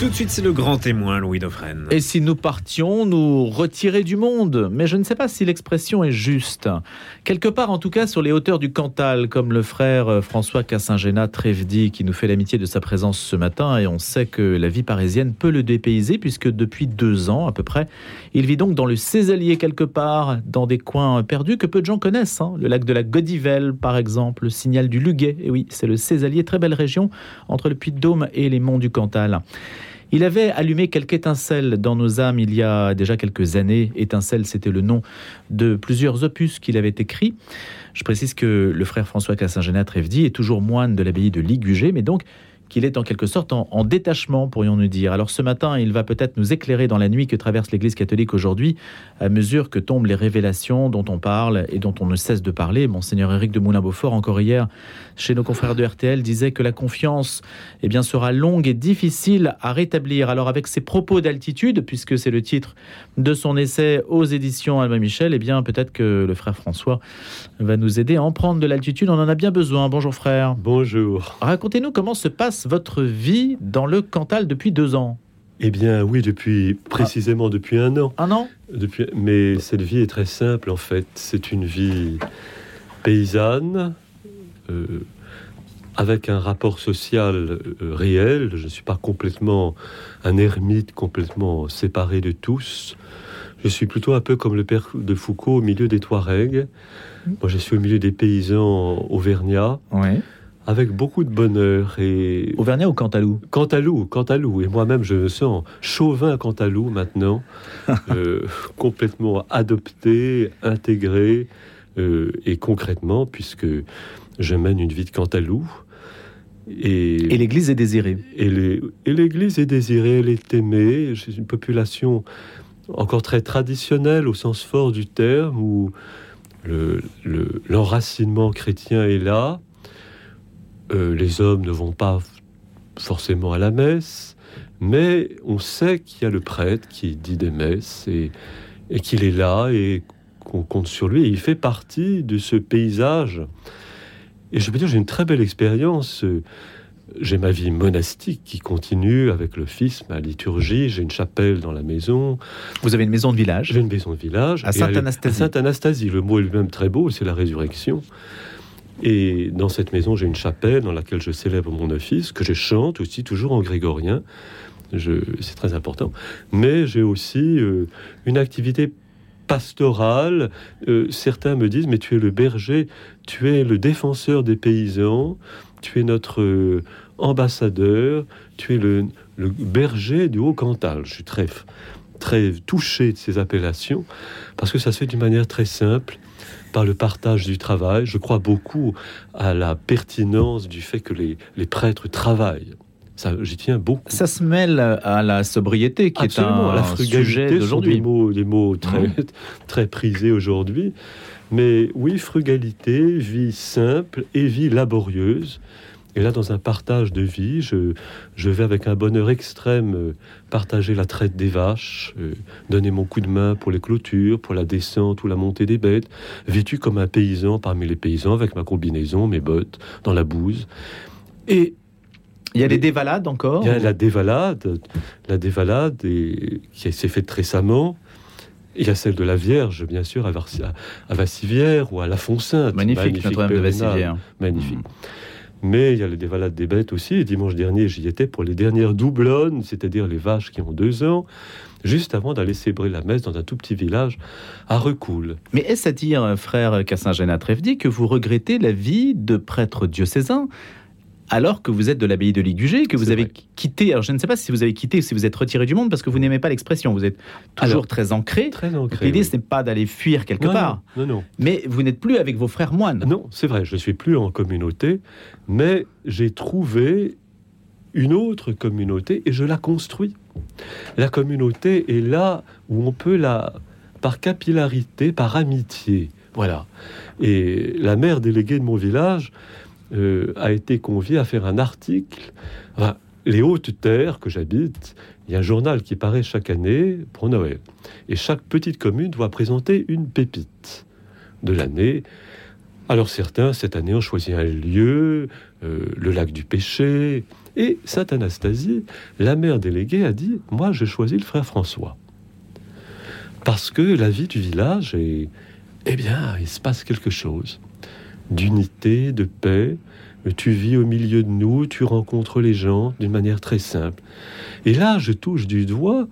Tout de suite, c'est le grand témoin, Louis Dauphren. Et si nous partions nous retirer du monde Mais je ne sais pas si l'expression est juste. Quelque part, en tout cas, sur les hauteurs du Cantal, comme le frère euh, François Cassingena Trevdi, qui nous fait l'amitié de sa présence ce matin, et on sait que la vie parisienne peut le dépayser, puisque depuis deux ans à peu près, il vit donc dans le Césalier quelque part, dans des coins perdus que peu de gens connaissent. hein. Le lac de la Godivelle, par exemple, le signal du Luguet. Et oui, c'est le Césalier, très belle région, entre le Puy-de-Dôme et les monts du Cantal. Il avait allumé quelques étincelles dans nos âmes il y a déjà quelques années. Étincelles, c'était le nom de plusieurs opus qu'il avait écrits. Je précise que le frère François Cassingena Trevdi est toujours moine de l'abbaye de Ligugé, mais donc qu'il est en quelque sorte en, en détachement, pourrions-nous dire. Alors ce matin, il va peut-être nous éclairer dans la nuit que traverse l'Église catholique aujourd'hui, à mesure que tombent les révélations dont on parle et dont on ne cesse de parler. Monseigneur Éric de Moulin-Beaufort, encore hier, chez nos confrères de RTL, disait que la confiance eh bien, sera longue et difficile à rétablir. Alors avec ses propos d'altitude, puisque c'est le titre de son essai aux éditions Albin Michel, eh bien peut-être que le frère François va nous aider à en prendre de l'altitude. On en a bien besoin. Bonjour frère. Bonjour. Racontez-nous comment se passe votre vie dans le Cantal depuis deux ans. Eh bien, oui, depuis précisément depuis un an. Un an? Depuis, mais cette vie est très simple en fait. C'est une vie paysanne, euh, avec un rapport social euh, réel. Je ne suis pas complètement un ermite, complètement séparé de tous. Je suis plutôt un peu comme le père de Foucault au milieu des Touaregs. Moi, je suis au milieu des paysans auvergnats, Oui. Avec beaucoup de bonheur et Auvergnat ou Cantalou? Cantalou, Cantalou. Et moi-même, je me sens chauvin Cantalou maintenant, euh, complètement adopté, intégré, euh, et concrètement, puisque je mène une vie de Cantalou. Et, Et l'Église est désirée? et l'Église est désirée, elle est aimée. C'est une population encore très traditionnelle au sens fort du terme, où le- le- l'enracinement chrétien est là. Euh, les hommes ne vont pas forcément à la messe, mais on sait qu'il y a le prêtre qui dit des messes et, et qu'il est là et qu'on compte sur lui. Et il fait partie de ce paysage. Et je peux dire, j'ai une très belle expérience. j'ai ma vie monastique qui continue avec le fils, ma liturgie. J'ai une chapelle dans la maison. Vous avez une maison de village. J'ai une maison de village. À Sainte-Anastasie. Sainte-Anastasie. Le mot est lui-même très beau, c'est la résurrection. Et dans cette maison, j'ai une chapelle dans laquelle je célèbre mon office, que je chante aussi, toujours en grégorien. C'est très important. Mais j'ai aussi euh, une activité pastorale. Euh, certains me disent, mais tu es le berger, tu es le défenseur des paysans, tu es notre euh, ambassadeur, tu es le, le berger du Haut-Cantal. Je suis très, très touché de ces appellations parce que ça se fait d'une manière très simple par le partage du travail. Je crois beaucoup à la pertinence du fait que les, les prêtres travaillent. Ça, j'y tiens beaucoup. Ça se mêle à la sobriété qui Absolument, est un la sujet frugalité sont des d'aujourd'hui. mots, des mots très, Mhm. très prisés aujourd'hui. Mais oui, frugalité, vie simple et vie laborieuse. Et là, dans un partage de vie, je, je vais avec un bonheur extrême euh, partager la traite des vaches, euh, donner mon coup de main pour les clôtures, pour la descente ou la montée des bêtes, vêtu comme un paysan parmi les paysans, avec ma combinaison, mes bottes, dans la bouse. Et Il y a des dévalades encore il y a la dévalade, la dévalade et- qui s'est faite récemment. Il y a celle de la Vierge, bien sûr, à, Vassivière ou à La Fonsainte. Magnifique, Notre-Dame de pèlerinage. Vassivière. Magnifique. Mais il y a le dévalade des bêtes aussi. Et dimanche dernier, j'y étais pour les dernières doublonnes, c'est-à-dire les vaches qui ont deux ans, juste avant d'aller célébrer la messe dans un tout petit village à Recoul. Mais est-ce à dire, frère Cassingena Trevdi, que vous regrettez la vie de prêtre diocésain alors que vous êtes de l'abbaye de Ligugé, que vous avez vrai. quitté, alors je ne sais pas si vous avez quitté ou si vous êtes retiré du monde parce que vous n'aimez pas l'expression, vous êtes toujours Alors, très ancré. Très ancré. L'idée, oui. ce n'est pas d'aller fuir quelque Non, part, Non, non. non. mais vous n'êtes plus avec vos frères moines. Non, c'est vrai, je ne suis plus en communauté, mais j'ai trouvé une autre communauté et je la construis. La communauté est là où on peut la, par capillarité, par amitié, voilà. Et la mère déléguée de mon village euh, a été conviée à faire un article. Les hautes terres que j'habite, il y a un journal qui paraît chaque année pour Noël. Et chaque petite commune doit présenter une pépite de l'année. Alors certains, cette année, ont choisi un lieu, euh, le lac du péché. Et Sainte Anastasie, la mère déléguée, a dit Moi, j'ai choisi le frère François. Parce que la vie du village est. Eh bien, il se passe quelque chose d'unité, de paix. Tu vis au milieu de nous, tu rencontres les gens d'une manière très simple. Et là, je touche du doigt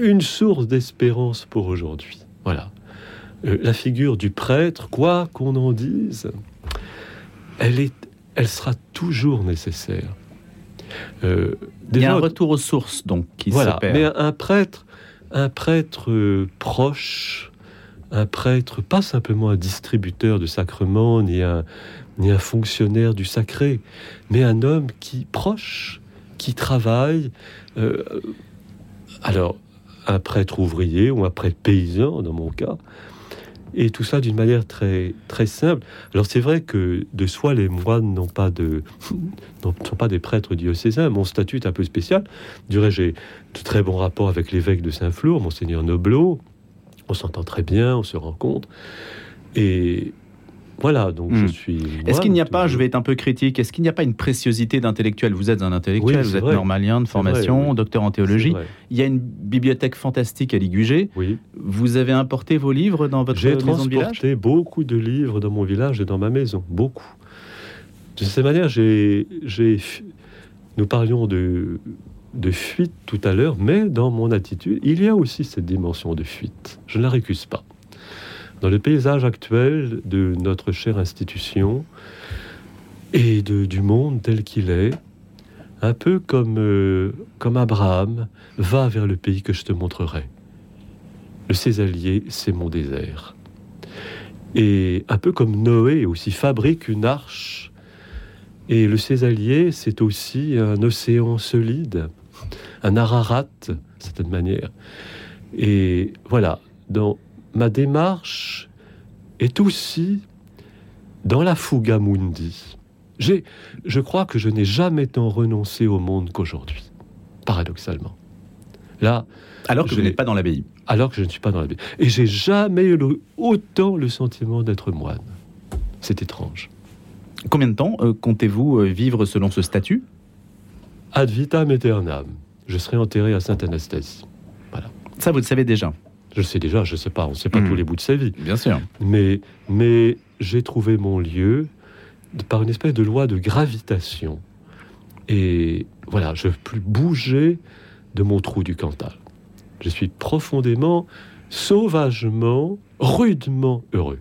une source d'espérance pour aujourd'hui. Voilà. Euh, la figure du prêtre, quoi qu'on en dise, elle, est, elle sera toujours nécessaire. Euh, Il y a un retour aux sources, donc, qui voilà, Mais un prêtre, un prêtre euh, proche, un prêtre, pas simplement un distributeur de sacrements, ni un, ni un fonctionnaire du sacré, mais un homme qui proche, qui travaille. Euh, alors, un prêtre ouvrier ou un prêtre paysan, dans mon cas, et tout ça d'une manière très, très simple. Alors c'est vrai que de soi, les moines n'ont pas de, ne pas des prêtres diocésains. Mon statut est un peu spécial. Du j'ai de très bons rapports avec l'évêque de Saint-Flour, monseigneur Noblot. On s'entend très bien, on se rencontre. Et, voilà, donc je hmm. suis. Est-ce qu'il n'y a pas, je vais être un peu critique, est-ce qu'il n'y a pas une préciosité d'intellectuel? Vous êtes un intellectuel, vous êtes normalien de formation, docteur en théologie. Il y a une bibliothèque fantastique à Ligugé. Oui. Vous avez importé vos livres dans votre maison de village? J'ai transporté beaucoup de livres dans mon village et dans ma maison, beaucoup. De cette manière, j'ai, nous parlions de, de fuite tout à l'heure, mais dans mon attitude, il y a aussi cette dimension de fuite. Je ne la récuse pas dans le paysage actuel de notre chère institution et de, du monde tel qu'il est, un peu comme, euh, comme Abraham va vers le pays que je te montrerai. Le Césalier, c'est mon désert. Et un peu comme Noé aussi fabrique une arche. Et le Césalier, c'est aussi un océan solide, un Ararat, d'une certaine manière. Et voilà, dans ma démarche est aussi dans la fuga mundi. Je crois que je n'ai jamais tant renoncé au monde qu'aujourd'hui, paradoxalement. Là, alors que je, n'êtes pas dans l'abbaye. Alors que je ne suis pas dans l'abbaye. Et j'ai jamais eu autant le sentiment d'être moine. C'est étrange. Combien de temps euh, comptez-vous euh, vivre selon ce statut? Ad vitam aeternam. Je serai enterré à Sainte-Anastasie. Voilà. Ça, vous le savez déjà je sais déjà, je ne sais pas, on ne sait pas tous hmm. les bouts de sa vie. Bien sûr. Mais, mais j'ai trouvé mon lieu par une espèce de loi de gravitation. Et voilà, je ne veux plus bouger de mon trou du Cantal. Je suis profondément, sauvagement, rudement heureux.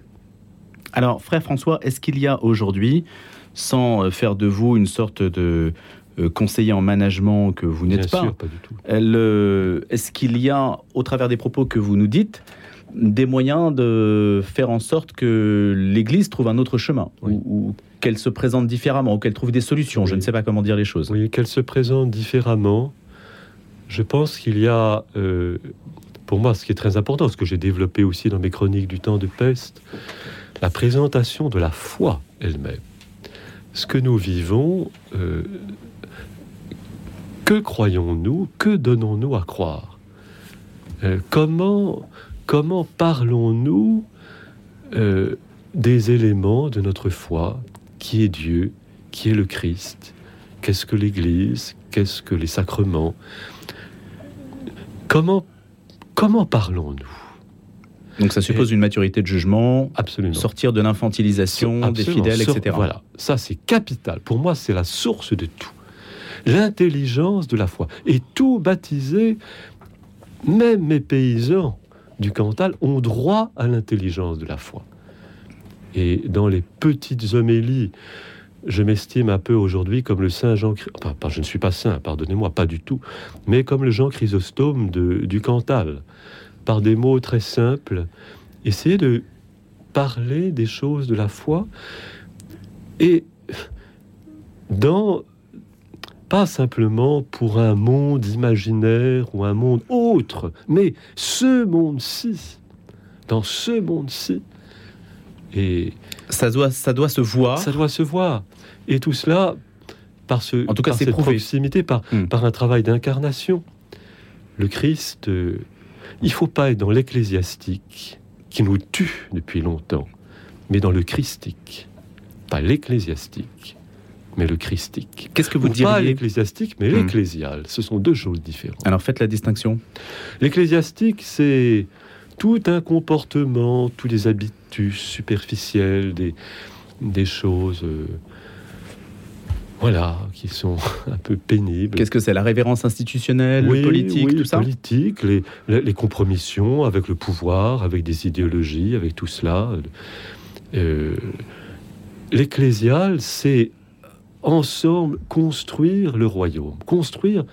Alors, frère François, est-ce qu'il y a aujourd'hui, sans faire de vous une sorte de conseiller en management que vous n'êtes pas. pas du tout. Euh, est-ce qu'il y a, au travers des propos que vous nous dites, des moyens de faire en sorte que l'Église trouve un autre chemin ou, qu'elle se présente différemment ou qu'elle trouve des solutions Je ne sais pas comment dire les choses. Oui, qu'elle se présente différemment. Je pense qu'il y a, euh, pour moi, ce qui est très important, ce que j'ai développé aussi dans mes chroniques du temps de peste, la présentation de la foi elle-même. Ce que nous vivons, que croyons-nous Que donnons-nous à croire? Euh, Comment, comment parlons-nous euh, des éléments de notre foi Qui est Dieu Qui est le Christ? Qu'est-ce que l'Église? Qu'est-ce que les sacrements? Comment, comment parlons-nous? Donc ça suppose une maturité de jugement, absolument. sortir de l'infantilisation des fidèles, etc. Voilà, ça c'est capital. Pour moi, c'est la source de tout l'intelligence de la foi. Et tout baptisé, même mes paysans du Cantal ont droit à l'intelligence de la foi. Et dans les petites homélies, je m'estime un peu aujourd'hui comme le saint Jean, enfin, je ne suis pas saint, pardonnez-moi, pas du tout, mais comme le Jean Chrysostome du Cantal, par des mots très simples, essayer de parler des choses de la foi et dans pas simplement pour un monde imaginaire ou un monde autre, mais ce monde-ci, dans ce monde-ci. Et ça doit, ça doit se voir. Ça doit se voir. Et tout cela par, ce, en tout cas, par cette proximité, par, hmm. par un travail d'incarnation. Le Christ, il faut pas être dans l'ecclésiastique qui nous tue depuis longtemps, mais dans le christique. Pas l'ecclésiastique, mais le christique. Qu'est-ce que vous Ou pas diriez l'ecclésiastique, mais Hmm. l'ecclésial. Ce sont deux choses différentes. Alors faites la distinction. L'ecclésiastique, c'est tout un comportement, tous les habitus superficiels, des, des choses, euh, voilà, qui sont un peu pénibles. Qu'est-ce que c'est La révérence institutionnelle, Oui, politique, oui, tout ça politique, les, les, les compromissions avec le pouvoir, avec des idéologies, avec tout cela. Euh, L'ecclésial, c'est ensemble construire le royaume, construire,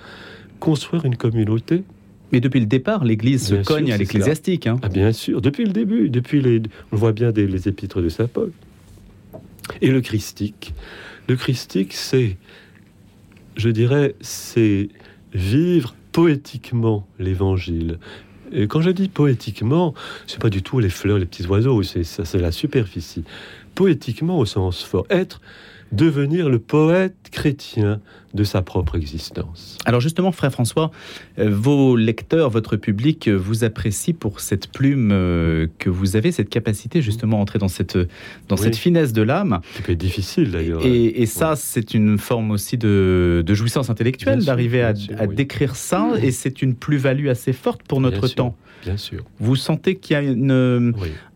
construire une communauté. Mais depuis le départ, l'Église se sûr, cogne à l'ecclésiastique. hein. Ah, bien sûr, depuis le début, depuis les, on voit bien des, les épîtres de saint Paul. Et le christique, le christique, c'est, je dirais, c'est vivre poétiquement l'évangile. Et quand je dis poétiquement, c'est pas du tout les fleurs, les petits oiseaux, c'est ça, c'est la superficie. Poétiquement au sens fort, être, devenir le poète chrétien de sa propre existence. Alors justement, frère François, euh, vos lecteurs, votre public euh, vous apprécie pour cette plume euh, que vous avez, cette capacité justement à entrer dans cette, dans Oui. cette finesse de l'âme. Ce qui est difficile d'ailleurs. Et, et ça, c'est une forme aussi de, de jouissance intellectuelle d'arriver à, bien sûr, à oui. décrire ça, et c'est une plus-value assez forte pour Bien notre sûr. temps. Bien sûr. Vous sentez qu'il y a une,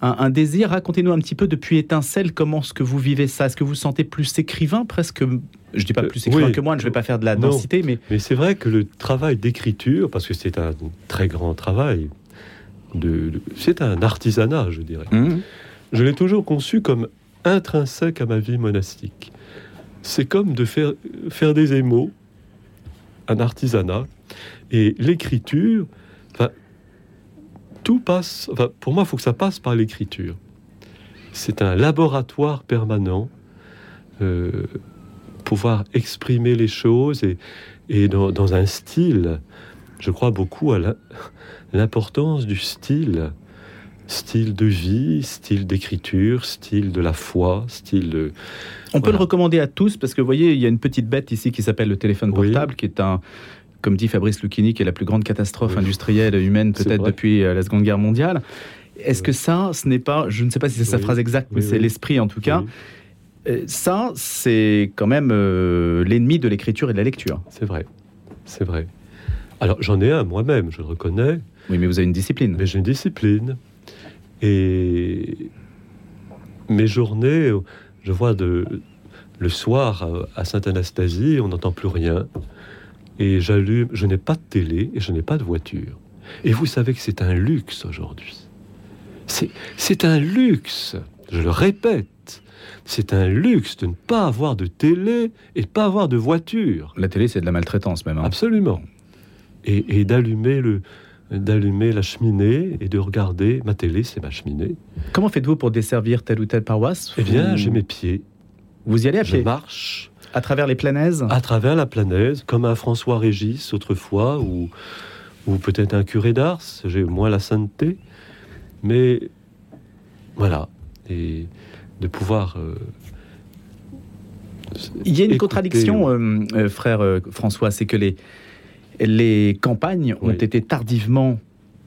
un, un désir? Racontez-nous un petit peu depuis Étincelle, comment est-ce que vous vivez ça? Est-ce que vous sentez plus écrivain presque Je dis pas Euh, plus écrivain oui. que moi, je vais pas faire de la Non. densité, mais Mais c'est vrai que le travail d'écriture, parce que c'est un très grand travail, de, de- c'est un artisanat, je dirais. Hum, Je l'ai toujours conçu comme intrinsèque à ma vie monastique. C'est comme de faire, faire des émaux, un artisanat, et l'écriture, tout passe, pour moi, il faut que ça passe par l'écriture. C'est un laboratoire permanent, euh, pouvoir exprimer les choses et, et dans, dans un style. Je crois beaucoup à l'importance du style style de vie, style d'écriture, style de la foi, style de... On peut le recommander à tous parce que vous voyez, il y a une petite bête ici qui s'appelle le téléphone Oui. portable, qui est un, comme dit Fabrice Lucchini, qui est la plus grande catastrophe Oui. industrielle humaine peut-être depuis euh, la Seconde Guerre mondiale. Est-ce que ça, ce n'est pas, je ne sais pas si c'est sa phrase exacte, mais c'est l'esprit en tout cas. Euh, Ça, c'est quand même euh, l'ennemi de l'écriture et de la lecture. c'est vrai, c'est vrai. Alors j'en ai un moi-même, je le reconnais, Oui, mais vous avez une discipline. mais j'ai une discipline. Et mes journées, je vois de, le soir à- Sainte-Anastasie, on n'entend plus rien. Et j'allume, je n'ai pas de télé et je n'ai pas de voiture. Et vous savez que c'est un luxe aujourd'hui. C'est c'est un luxe, je le répète. C'est un luxe de ne pas avoir de télé et de ne pas avoir de voiture. La télé, c'est de la maltraitance même. hein. Absolument. Et, et d'allumer le d'allumer la cheminée et de regarder ma télé, c'est ma cheminée. Comment faites-vous pour desservir telle ou telle paroisse? Eh bien, j'ai mes pieds, Vous y allez à je pied? marche À travers les planèzes à travers la planète, comme un François Régis autrefois, ou, ou peut-être un curé d'Ars, j'ai moins la sainteté, mais voilà, et de pouvoir... euh, Il y a une écouter, contradiction, euh, euh, frère François, c'est que les, les campagnes ont été tardivement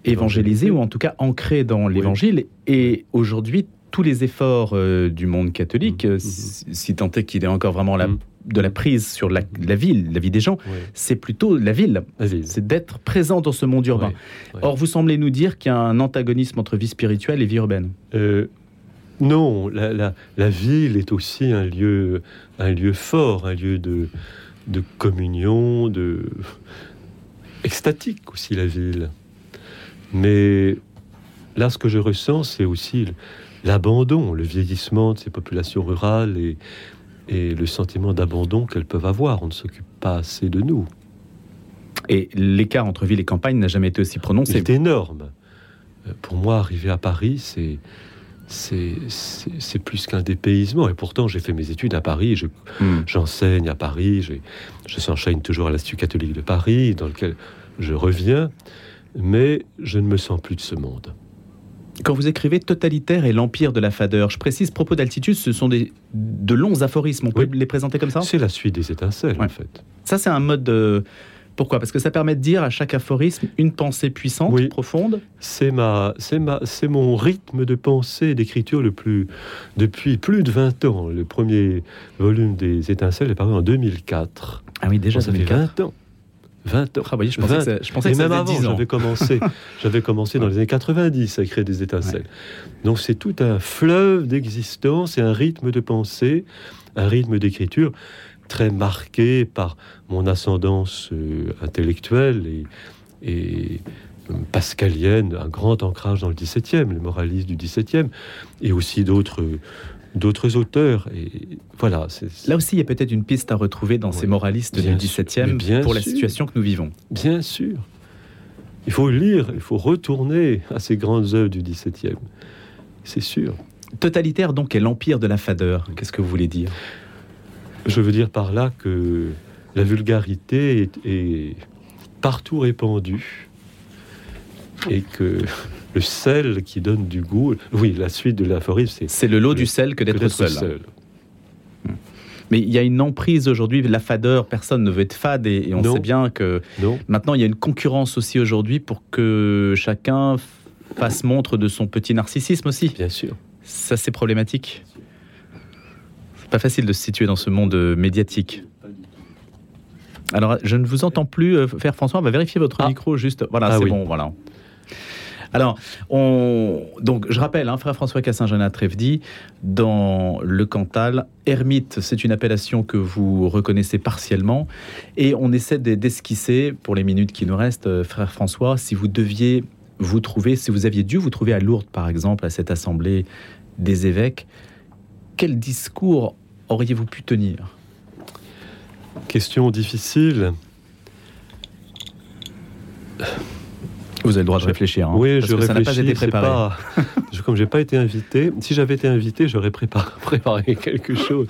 évangélisées, ou en tout cas ancrées dans l'évangile. Et aujourd'hui, tous les efforts du monde catholique, Mhm. euh, si, tant est qu'il ait encore vraiment la- Mhm. de la prise sur la, la ville, la vie des gens, c'est plutôt la ville. C'est d'être présent dans ce monde urbain. Or, vous semblez nous dire qu'il y a un antagonisme entre vie spirituelle et vie urbaine. Euh, non, la, la- la ville est aussi un lieu, un lieu fort, un lieu de, de communion, de extatique aussi la ville. Mais là, ce que je ressens, c'est aussi l'abandon, le vieillissement de ces populations rurales et, et le sentiment d'abandon qu'elles peuvent avoir. On ne s'occupe pas assez de nous. Et l'écart entre ville et campagne n'a jamais été aussi prononcé. C'est énorme. Euh, Pour moi, arriver à Paris, c'est c'est plus qu'un dépaysement. Et pourtant, j'ai fait mes études à Paris. Je- Hmm. J'enseigne à Paris. Je s'enchaîne toujours à l'Institut catholique de Paris, dans lequel je reviens. Mais je ne me sens plus de ce monde. Quand vous écrivez totalitaire et l'empire de la fadeur, je précise, propos d'altitude, ce sont des, de longs aphorismes. On peut Oui. les présenter comme ça? C'est la suite des étincelles, Ouais. en fait. Ça, c'est un mode euh, Pourquoi? Parce que ça permet de dire à chaque aphorisme une pensée puissante, Oui. profonde. C'est ma, c'est ma, c'est mon rythme de pensée et d'écriture le plus depuis plus de 20 ans. Le premier volume des Étincelles est paru en 2004. Ah oui, déjà ça fait 2004. 20 ans. 20 ans. Ah, voyez, je pensais 20. que ça, je pensais Et que ça même avant, 10 ans. j'avais commencé, j'avais commencé dans les années 90 à écrire des étincelles. Donc c'est tout un fleuve d'existence et un rythme de pensée, un rythme d'écriture très marqué par mon ascendance euh, intellectuelle et, et, euh, pascalienne, un grand ancrage dans le 17e, les moralistes du 17e, et aussi d'autres d'autres auteurs. Et voilà, Là aussi, il y a peut-être une piste à retrouver dans ces moralistes du sûr. 17e Mais bien pour la situation que nous vivons. Bien sûr. Il faut lire, il faut retourner à ces grandes œuvres du XVIIe. C'est sûr. Totalitaire, donc, est l'empire de la fadeur. Qu'est-ce que vous voulez dire? Je veux dire par là que la vulgarité est, est partout répandue et que le sel qui donne du goût. Oui, la suite de l'aphorisme, c'est C'est le lot du sel que d'être seul. Mais il y a une emprise aujourd'hui, la fadeur, personne ne veut être fade, et, et on Non. sait bien que Non maintenant il y a une concurrence aussi aujourd'hui pour que chacun fasse montre de son petit narcissisme aussi. Bien sûr. Ça, c'est problématique. Pas facile de se situer dans ce monde euh, médiatique. Alors, je ne vous entends plus euh, faire François. On va vérifier votre Ah. micro juste. Voilà, Ah c'est oui. bon. Voilà. Alors, on... donc, je rappelle, hein, frère François Cassin-Jeanat Trèvedi, dans le Cantal, ermite, c'est une appellation que vous reconnaissez partiellement, et on essaie de- d'esquisser, pour les minutes qui nous restent, euh, frère François, si vous deviez vous trouver, si vous aviez dû vous trouver à Lourdes, par exemple, à cette assemblée des évêques, quel discours auriez-vous pu tenir? Question difficile. Vous avez le droit de réfléchir. hein, oui, parce je que ça n'a pas réfléchis. été préparé. pas- je- comme j'ai pas été invité, si j'avais été invité, j'aurais préparé, préparé quelque chose.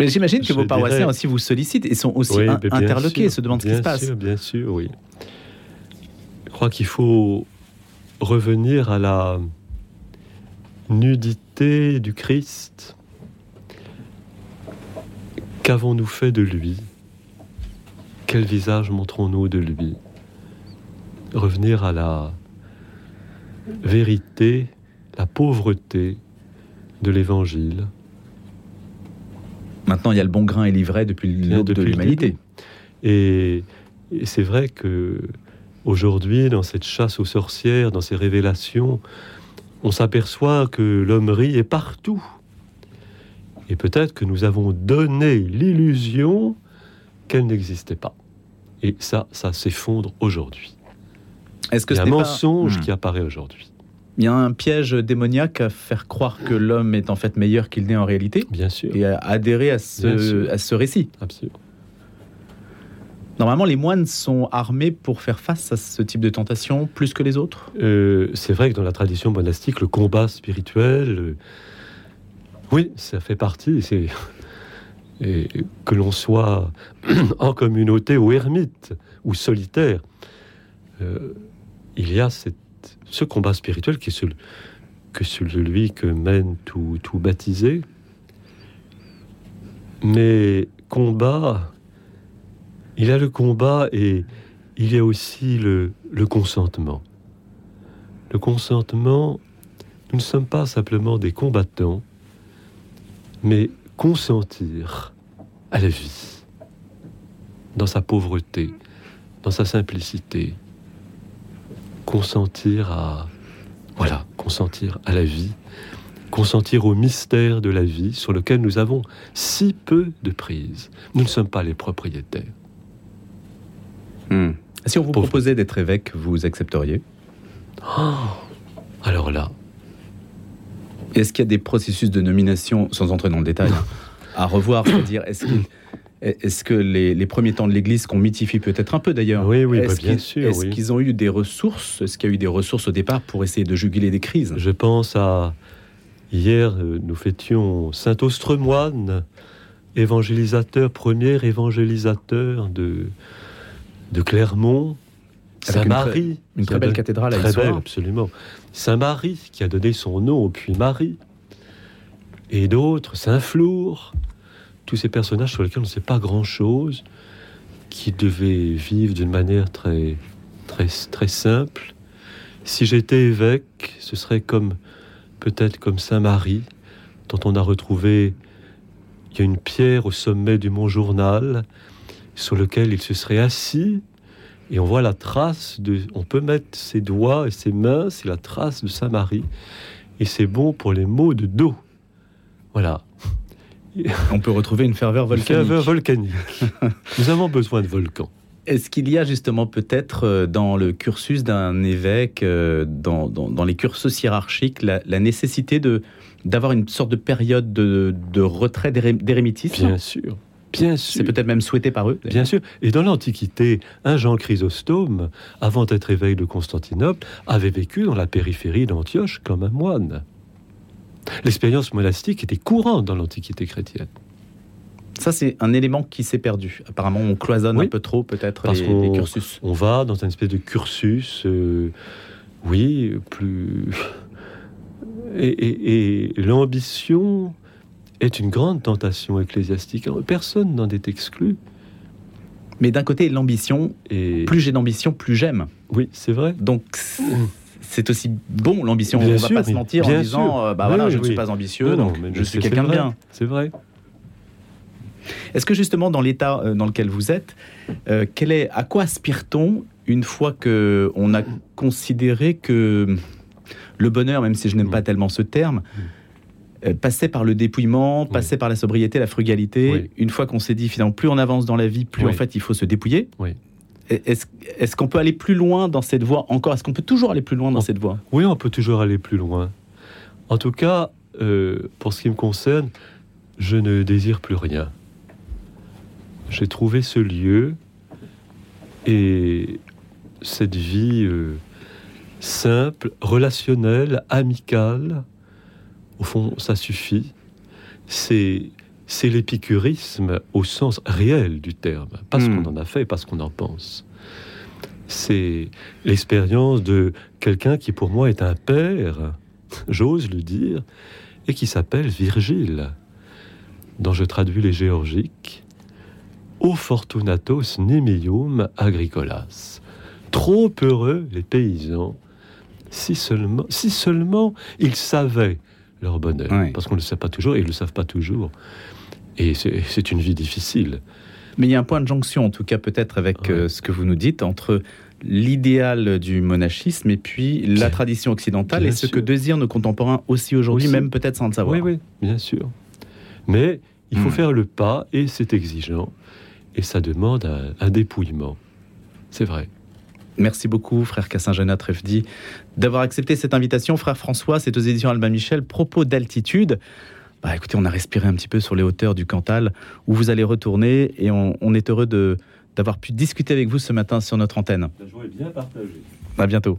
Mais j'imagine que Je vos paroissiens dirais- aussi vous sollicitent et sont aussi Oui, in- mais bien interloqués, sûr, se demandent ce qui bien se passe. sûr, Bien sûr, oui. Je crois qu'il faut revenir à la nudité du Christ. Qu'avons-nous fait de lui? Quel visage montrons-nous de lui? Revenir à la vérité, la pauvreté de l'Évangile. Maintenant, il y a le bon grain et l'ivraie depuis l'aube de l'humanité. Et, et c'est vrai que aujourd'hui, dans cette chasse aux sorcières, dans ces révélations, on s'aperçoit que l'hommerie est partout. Et peut-être que nous avons donné l'illusion qu'elle n'existait pas. Et ça, ça s'effondre aujourd'hui. Est-ce que Il y ce a un pas- mensonge Hmm. qui apparaît aujourd'hui. Il y a un piège démoniaque à faire croire que l'homme est en fait meilleur qu'il n'est en réalité Bien sûr, et à adhérer à ce, sûr. à ce récit. absolument. Normalement, les moines sont armés pour faire face à ce type de tentation plus que les autres? Euh, c'est vrai que dans la tradition monastique, le combat spirituel, oui, ça fait partie. C'est que l'on soit en communauté ou ermite ou solitaire, euh, il y a ce combat spirituel qui est celui, que mène tout, tout baptisé. Mais combat, il y a le combat et il y a aussi le consentement. Le consentement, nous ne sommes pas simplement des combattants, mais consentir à la vie, dans sa pauvreté, dans sa simplicité, consentir à voilà, consentir à la vie, consentir au mystère de la vie sur lequel nous avons si peu de prise. Nous ne sommes pas les propriétaires. Si on vous Pauvre. proposait d'être évêque, vous accepteriez? Oh, alors là, Est-ce qu'il y a des processus de nomination, sans entrer dans le détail, à revoir C'est-à-dire, est-ce qu'il- est-ce que les, les premiers temps de l'Église, qu'on mythifie peut-être un peu d'ailleurs, Oui, oui, bah, est-ce bien qu'ils- sûr, Est-ce oui. qu'ils ont eu des ressources Est-ce qu'il y a eu des ressources au départ pour essayer de juguler des crises? Je pense à hier, euh, nous fêtions Saint Ostremoine, évangélisateur, premier évangélisateur de, de Clermont. Avec Saint une Marie, Une qui très belle cathédrale à très belle, absolument. Saint Marie qui a donné son nom au puits Marie, et d'autres, Saint Flour, tous ces personnages sur lesquels on ne sait pas grand-chose qui devait vivre d'une manière très, très, très simple. Si j'étais évêque, ce serait comme peut-être comme Saint Marie, dont on a retrouvé il y a une pierre au sommet du mont Journal, sur lequel il se serait assis, et on voit la trace de. On peut mettre ses doigts et ses mains, c'est la trace de Saint Marie, et c'est bon pour les maux de dos. Voilà. On peut retrouver une ferveur volcanique. Une ferveur volcanique. Nous avons besoin de volcans. Est-ce qu'il y a justement peut-être euh, dans le cursus d'un évêque, euh, dans, dans, les cursus hiérarchiques, la, nécessité de d'avoir une sorte de période de, de retrait d'érémitisme Bien sûr. Bien sûr. C'est peut-être même souhaité par eux. Bien sûr. Et dans l'Antiquité, un Jean Chrysostome, avant d'être évêque de Constantinople, avait vécu dans la périphérie d'Antioche comme un moine. L'expérience monastique était courante dans l'Antiquité chrétienne. Ça, c'est un élément qui s'est perdu. Apparemment, on cloisonne un peu trop, peut-être, les, cursus. On va dans un espèce de cursus, euh, oui, plus. Et, l'ambition est une grande tentation ecclésiastique. Personne n'en est exclu. Mais d'un côté, l'ambition, et... plus j'ai d'ambition, plus j'aime. Oui, c'est vrai. Donc, c'est aussi bon l'ambition. On ne va pas se mentir en disant, euh, bah voilà, je ne suis pas ambitieux, donc je suis quelqu'un de bien. C'est vrai. Est-ce que justement dans l'état euh, dans lequel vous êtes, euh, est, à quoi aspire-t-on une fois que on a considéré que le bonheur, même si je n'aime pas tellement ce terme, euh, passait par le dépouillement, passait par la sobriété, la frugalité. Une fois qu'on s'est dit finalement plus on avance dans la vie, plus en fait il faut se dépouiller. Est-ce qu'on peut aller plus loin dans cette voie encore? Est-ce qu'on peut toujours aller plus loin dans cette voie? Oui, on peut toujours aller plus loin. En tout cas, pour ce qui me concerne, je ne désire plus rien j'ai trouvé ce lieu et cette vie euh, simple, relationnelle, amicale. Au fond, ça suffit. C'est c'est l'épicurisme au sens réel du terme, pas ce hmm. qu'on en a fait, pas ce qu'on en pense. C'est l'expérience de quelqu'un qui pour moi est un père, j'ose le dire, et qui s'appelle Virgile, dont je traduis les géorgiques O fortunatos nimium agricolas. Trop heureux les paysans, si seulement, si seulement ils savaient leur bonheur. Parce qu'on ne le sait pas toujours et ils ne le savent pas toujours. Et c'est une vie difficile. Mais il y a un point de jonction, en tout cas peut-être avec euh, ce que vous nous dites, entre l'idéal du monachisme et puis la tradition occidentale et ce que désirent nos contemporains aussi aujourd'hui, même peut-être sans le savoir. Oui, oui, bien sûr. Mais il faut hmm. faire le pas et c'est exigeant et ça demande un, dépouillement. C'est vrai. Merci beaucoup, frère Cassin-Jeanat Trefdi, d'avoir accepté cette invitation. Frère François, c'est aux éditions Albin Michel. Propos d'altitude. Bah, écoutez, on a respiré un petit peu sur les hauteurs du Cantal, où vous allez retourner, et on, est heureux d'avoir pu discuter avec vous ce matin sur notre antenne. La joie est bien partagée. À bientôt.